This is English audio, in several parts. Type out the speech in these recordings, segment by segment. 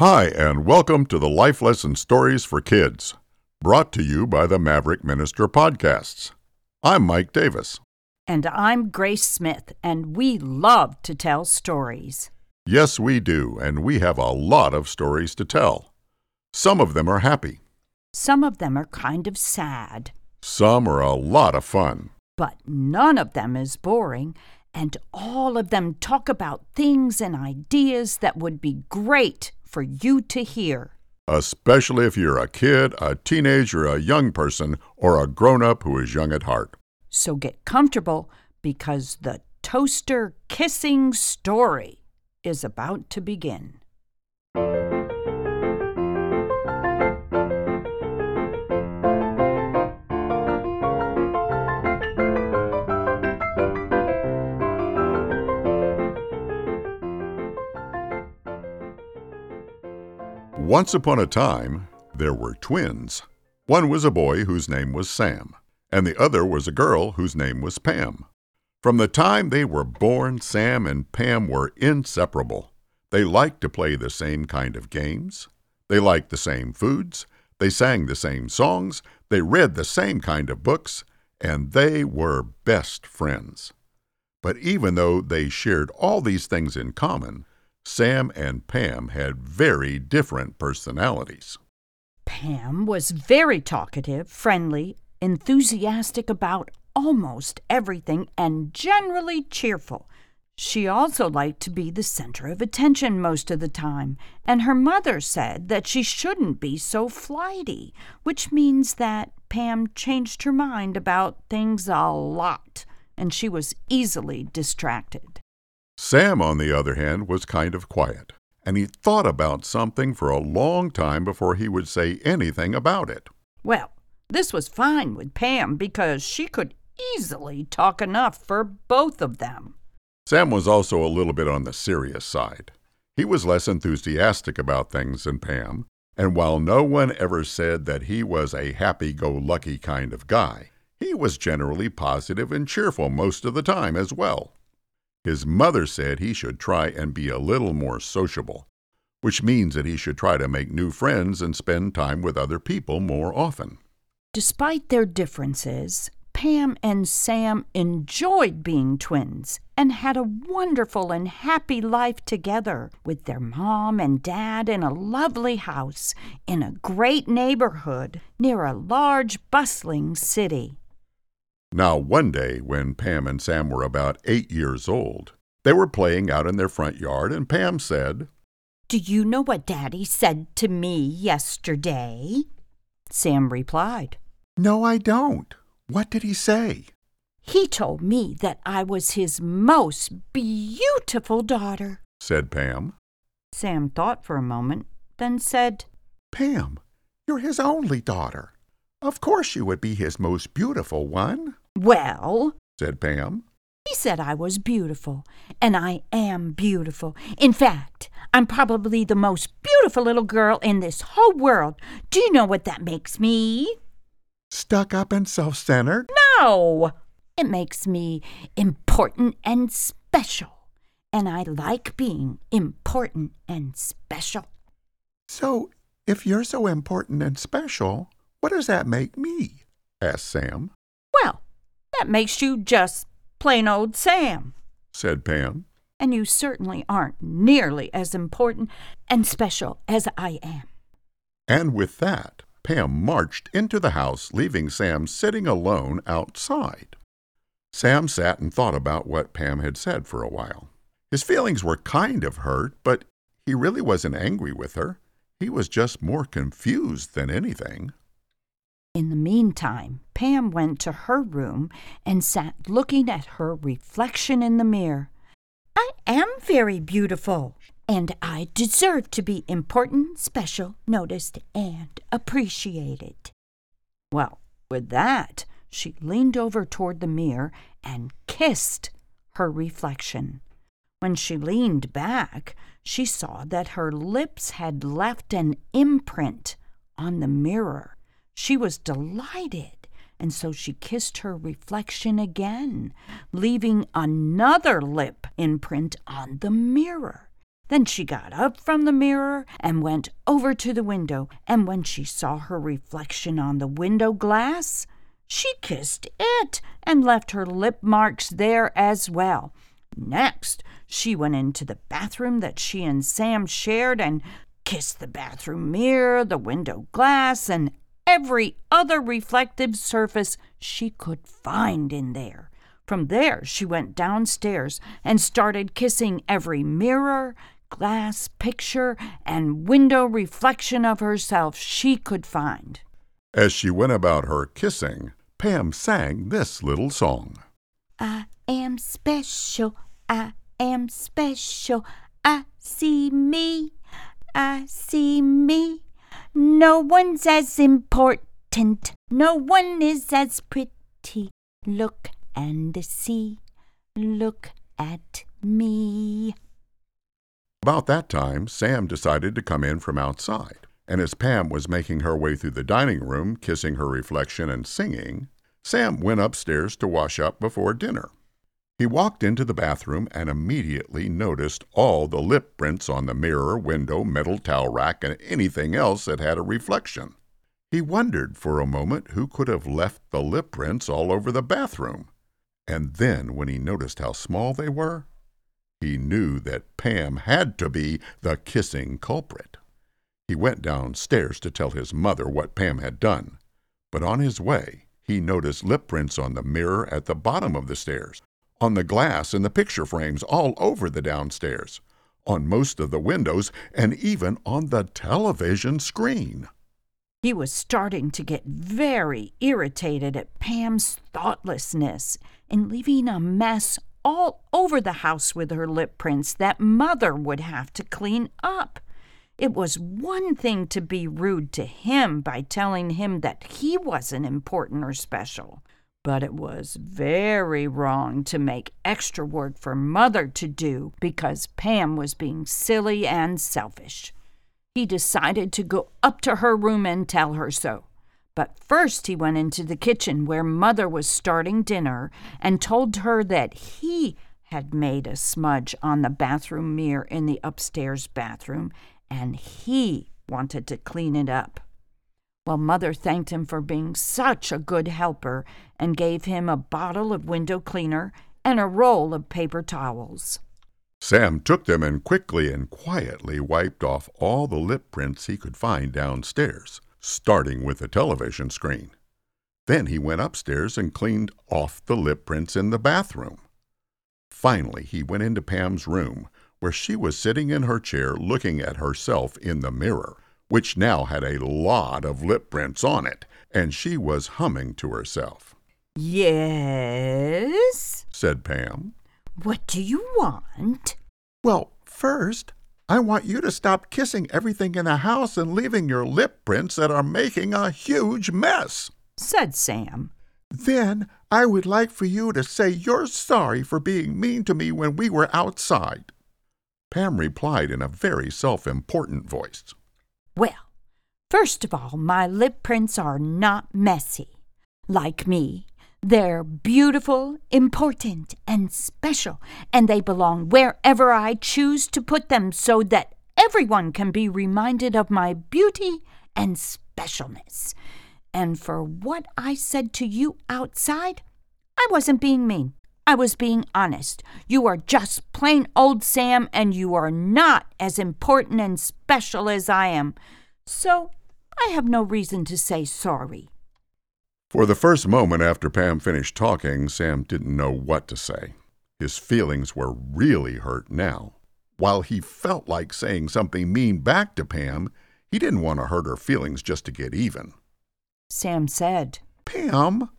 Hi, and welcome to the Life Lesson Stories for Kids, brought to you by the Maverick Minister Podcasts. I'm Mike Davis. And I'm Grace Smith, and we love to tell stories. Yes, we do, and we have a lot of stories to tell. Some of them are happy, Some of them are kind of sad, some are a lot of fun. but none of them is boring, and all of them talk about things and ideas that would be great for you to hear. especially if you're a kid, a teenager, a young person, or a grown up who is young at heart. So get comfortable because the toaster kissing story is about to begin. Once upon a time, there were twins. One was a boy whose name was Sam, and the other was a girl whose name was Pam. From the time they were born, Sam and Pam were inseparable. They liked to play the same kind of games. They liked the same foods. They sang the same songs. They read the same kind of books. And they were best friends. But even though they shared all these things in common, Sam and Pam had very different personalities. Pam was very talkative, friendly, enthusiastic about almost everything, and generally cheerful. She also liked to be the center of attention most of the time, and her mother said that she shouldn't be so flighty, which means that Pam changed her mind about things a lot, and she was easily distracted. Sam, on the other hand, was kind of quiet, and he thought about something for a long time before he would say anything about it. Well, this was fine with Pam because she could easily talk enough for both of them. Sam was also a little bit on the serious side. He was less enthusiastic about things than Pam, and while no one ever said that he was a happy go lucky kind of guy, he was generally positive and cheerful most of the time as well. His mother said he should try and be a little more sociable, which means that he should try to make new friends and spend time with other people more often. Despite their differences, Pam and Sam enjoyed being twins and had a wonderful and happy life together with their mom and dad in a lovely house in a great neighborhood near a large, bustling city. Now, one day, when Pam and Sam were about eight years old, they were playing out in their front yard, and Pam said, Do you know what Daddy said to me yesterday? Sam replied, No, I don't. What did he say? He told me that I was his most beautiful daughter. said Pam. Sam thought for a moment, then said, Pam, you're his only daughter. Of course you would be his most beautiful one, Well, said Pam. he said I was beautiful, and I am beautiful. In fact, I'm probably the most beautiful little girl in this whole world. Do you know what that makes me? Stuck up and self centered? No! It makes me important and special. And I like being important and special. So, if you're so important and special, what does that make me? asked Sam, Well, that makes you just plain old Sam. said Pam. And you certainly aren't nearly as important and special as I am. And with that, Pam marched into the house, leaving Sam sitting alone outside. Sam sat and thought about what Pam had said for a while. His feelings were kind of hurt, but he really wasn't angry with her. He was just more confused than anything. In the meantime, Pam went to her room and sat looking at her reflection in the mirror. I am very beautiful, and I deserve to be important, special, noticed, and appreciated. Well, with that, she leaned over toward the mirror and kissed her reflection. When she leaned back, she saw that her lips had left an imprint on the mirror. She was delighted, and so she kissed her reflection again, leaving another lip imprint on the mirror. Then she got up from the mirror and went over to the window, and when she saw her reflection on the window glass, she kissed it and left her lip marks there as well. Next, she went into the bathroom that she and Sam shared and kissed the bathroom mirror, the window glass, and every other reflective surface she could find in there. From there, she went downstairs and started kissing every mirror, glass, picture, and window reflection of herself she could find. As she went about her kissing, Pam sang this little song. I am special, I am special, I see me, I see me. No one's as important, no one is as pretty. Look and see, look at me. About that time, Sam decided to come in from outside, and as Pam was making her way through the dining room, kissing her reflection and singing, Sam went upstairs to wash up before dinner. He walked into the bathroom and immediately noticed all the lip prints on the mirror, window, metal towel rack, and anything else that had a reflection. He wondered for a moment who could have left the lip prints all over the bathroom. And then, when he noticed how small they were, he knew that Pam had to be the kissing culprit. He went downstairs to tell his mother what Pam had done, but on his way he noticed lip prints on the mirror at the bottom of the stairs, on the glass and the picture frames all over the downstairs, on most of the windows, and even on the television screen. He was starting to get very irritated at Pam's thoughtlessness in leaving a mess all over the house with her lip prints that Mother would have to clean up. It was one thing to be rude to him by telling him that he wasn't important or special, but it was very wrong to make extra work for Mother to do because Pam was being silly and selfish. He decided to go up to her room and tell her so. But first he went into the kitchen where Mother was starting dinner and told her that he had made a smudge on the bathroom mirror in the upstairs bathroom and he wanted to clean it up. Well, Mother thanked him for being such a good helper and gave him a bottle of window cleaner and a roll of paper towels. Sam took them and quickly and quietly wiped off all the lip prints he could find downstairs starting with the television screen. Then he went upstairs and cleaned off the lip prints in the bathroom. Finally, he went into Pam's room, where she was sitting in her chair looking at herself in the mirror, which now had a lot of lip prints on it, and she was humming to herself. Yes? said Pam. What do you want? Well, first, I want you to stop kissing everything in the house and leaving your lip prints that are making a huge mess, said Sam. Then I would like for you to say you're sorry for being mean to me when we were outside. Pam replied in a very self important voice. Well, first of all, my lip prints are not messy. Like me, they're beautiful, important, and special, and they belong wherever I choose to put them so that everyone can be reminded of my beauty and specialness. And for what I said to you outside, I wasn't being mean. I was being honest. You are just plain old Sam, and you are not as important and special as I am. So I have no reason to say sorry. For the first moment after Pam finished talking, Sam didn't know what to say. His feelings were really hurt now. While he felt like saying something mean back to Pam, he didn't want to hurt her feelings just to get even. Sam said, Pam,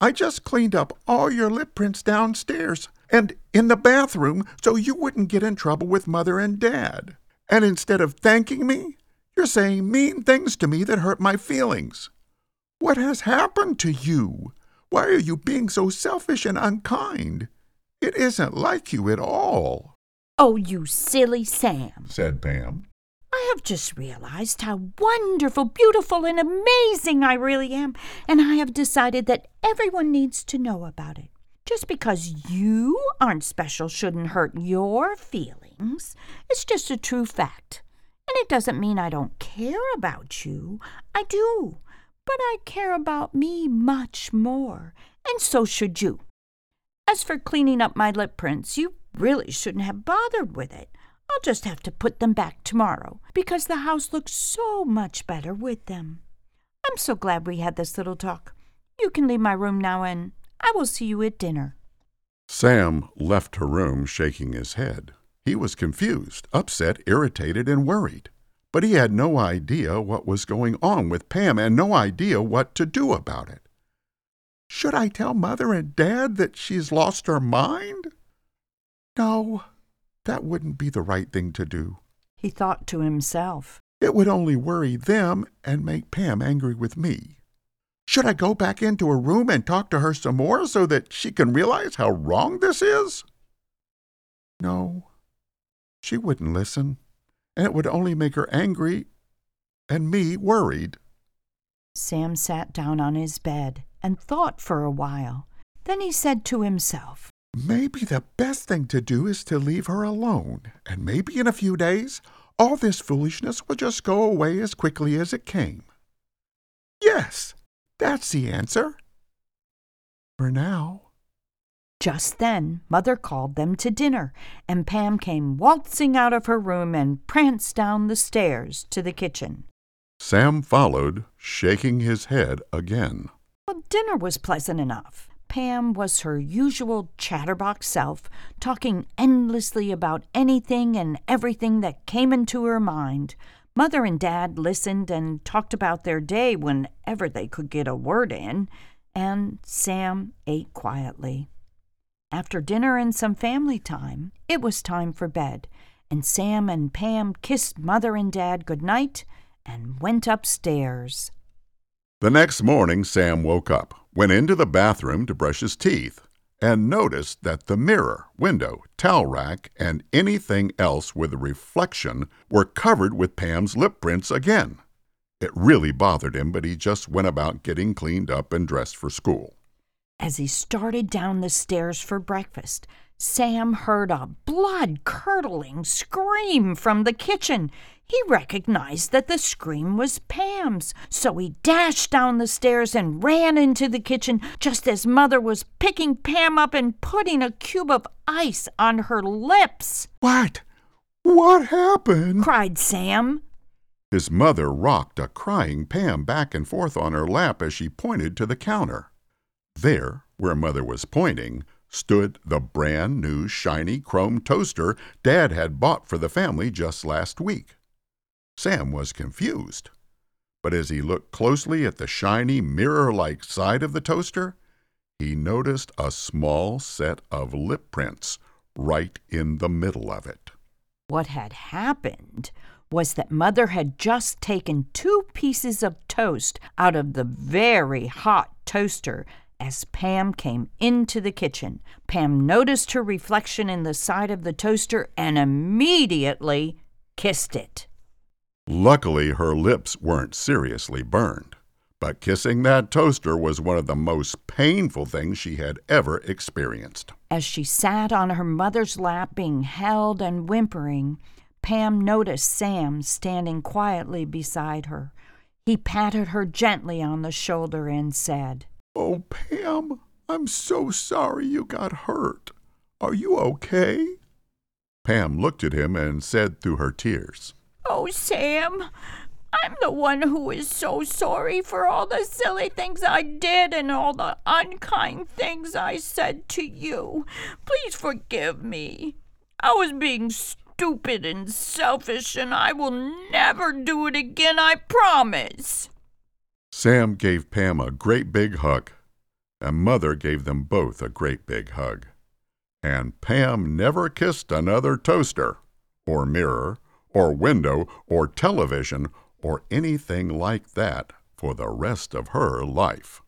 I just cleaned up all your lip prints downstairs and in the bathroom so you wouldn't get in trouble with Mother and Dad. And instead of thanking me, you're saying mean things to me that hurt my feelings. What has happened to you? Why are you being so selfish and unkind? It isn't like you at all. Oh, you silly Sam, said Pam. I have just realized how wonderful, beautiful, and amazing I really am, and I have decided that everyone needs to know about it. Just because you aren't special shouldn't hurt your feelings. It's just a true fact. And it doesn't mean I don't care about you. I do. But I care about me much more. And so should you. As for cleaning up my lip prints, you really shouldn't have bothered with it. I'll just have to put them back tomorrow because the house looks so much better with them. I'm so glad we had this little talk. You can leave my room now and I will see you at dinner. Sam left her room shaking his head. He was confused, upset, irritated, and worried. But he had no idea what was going on with Pam and no idea what to do about it. Should I tell Mother and Dad that she's lost her mind? No, that wouldn't be the right thing to do. He thought to himself. It would only worry them and make Pam angry with me. Should I go back into her room and talk to her some more so that she can realize how wrong this is? No, she wouldn't listen, and it would only make her angry and me worried. Sam sat down on his bed and thought for a while. Then he said to himself, Maybe the best thing to do is to leave her alone, and maybe in a few days all this foolishness will just go away as quickly as it came. Yes, that's the answer. For now. Just then, Mother called them to dinner, and Pam came waltzing out of her room and pranced down the stairs to the kitchen. Sam followed, shaking his head again. Well, dinner was pleasant enough. Pam was her usual chatterbox self, talking endlessly about anything and everything that came into her mind. Mother and Dad listened and talked about their day whenever they could get a word in, and Sam ate quietly. After dinner and some family time, it was time for bed, and Sam and Pam kissed Mother and Dad good night and went upstairs. The next morning, Sam woke up, went into the bathroom to brush his teeth, and noticed that the mirror, window, towel rack, and anything else with a reflection were covered with Pam's lip prints again. It really bothered him, but he just went about getting cleaned up and dressed for school. As he started down the stairs for breakfast, Sam heard a blood curdling scream from the kitchen. He recognized that the scream was Pam's, so he dashed down the stairs and ran into the kitchen just as Mother was picking Pam up and putting a cube of ice on her lips. What? What happened? cried Sam. His mother rocked a crying Pam back and forth on her lap as she pointed to the counter. There, where Mother was pointing, stood the brand new shiny chrome toaster Dad had bought for the family just last week. Sam was confused. But as he looked closely at the shiny mirror like side of the toaster, he noticed a small set of lip prints right in the middle of it. What had happened was that Mother had just taken two pieces of toast out of the very hot toaster as Pam came into the kitchen. Pam noticed her reflection in the side of the toaster and immediately kissed it. Luckily, her lips weren't seriously burned, but kissing that toaster was one of the most painful things she had ever experienced. As she sat on her mother's lap, being held and whimpering, Pam noticed Sam standing quietly beside her. He patted her gently on the shoulder and said, Oh, Pam, I'm so sorry you got hurt. Are you okay? Pam looked at him and said through her tears, Oh, Sam, I'm the one who is so sorry for all the silly things I did and all the unkind things I said to you. Please forgive me. I was being stupid and selfish, and I will never do it again, I promise. Sam gave Pam a great big hug, and Mother gave them both a great big hug. And Pam never kissed another toaster, or mirror, or window, or television, or anything like that for the rest of her life.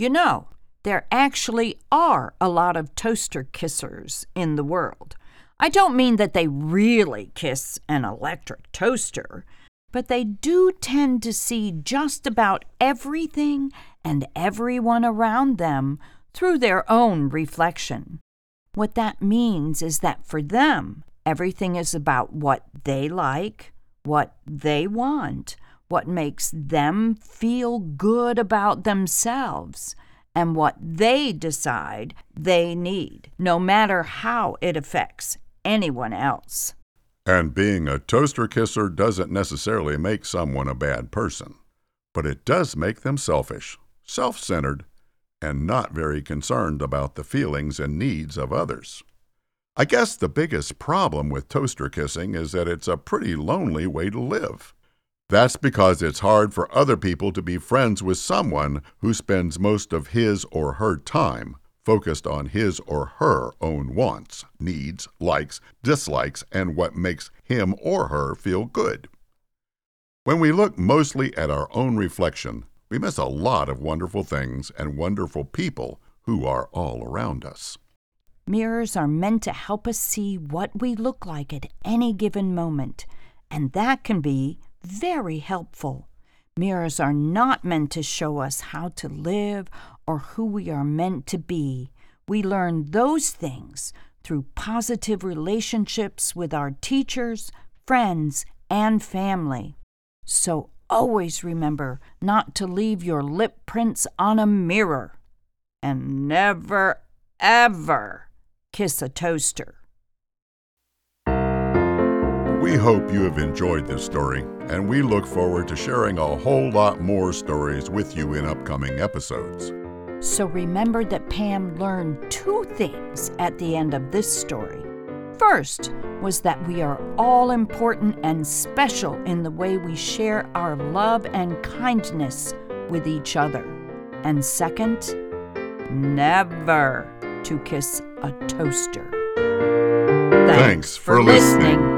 You know, there actually are a lot of toaster kissers in the world. I don't mean that they really kiss an electric toaster, but they do tend to see just about everything and everyone around them through their own reflection. What that means is that for them, everything is about what they like, what they want, what makes them feel good about themselves, and what they decide they need, no matter how it affects anyone else. And being a toaster kisser doesn't necessarily make someone a bad person, but it does make them selfish, self centered, and not very concerned about the feelings and needs of others. I guess the biggest problem with toaster kissing is that it's a pretty lonely way to live. That's because it's hard for other people to be friends with someone who spends most of his or her time focused on his or her own wants, needs, likes, dislikes, and what makes him or her feel good. When we look mostly at our own reflection, we miss a lot of wonderful things and wonderful people who are all around us. Mirrors are meant to help us see what we look like at any given moment, and that can be very helpful. Mirrors are not meant to show us how to live or who we are meant to be. We learn those things through positive relationships with our teachers, friends, and family. So always remember not to leave your lip prints on a mirror. And never, ever kiss a toaster. We hope you have enjoyed this story, and we look forward to sharing a whole lot more stories with you in upcoming episodes. So remember that Pam learned two things at the end of this story. First was that we are all important and special in the way we share our love and kindness with each other. And second, never to kiss a toaster. Thanks, for listening.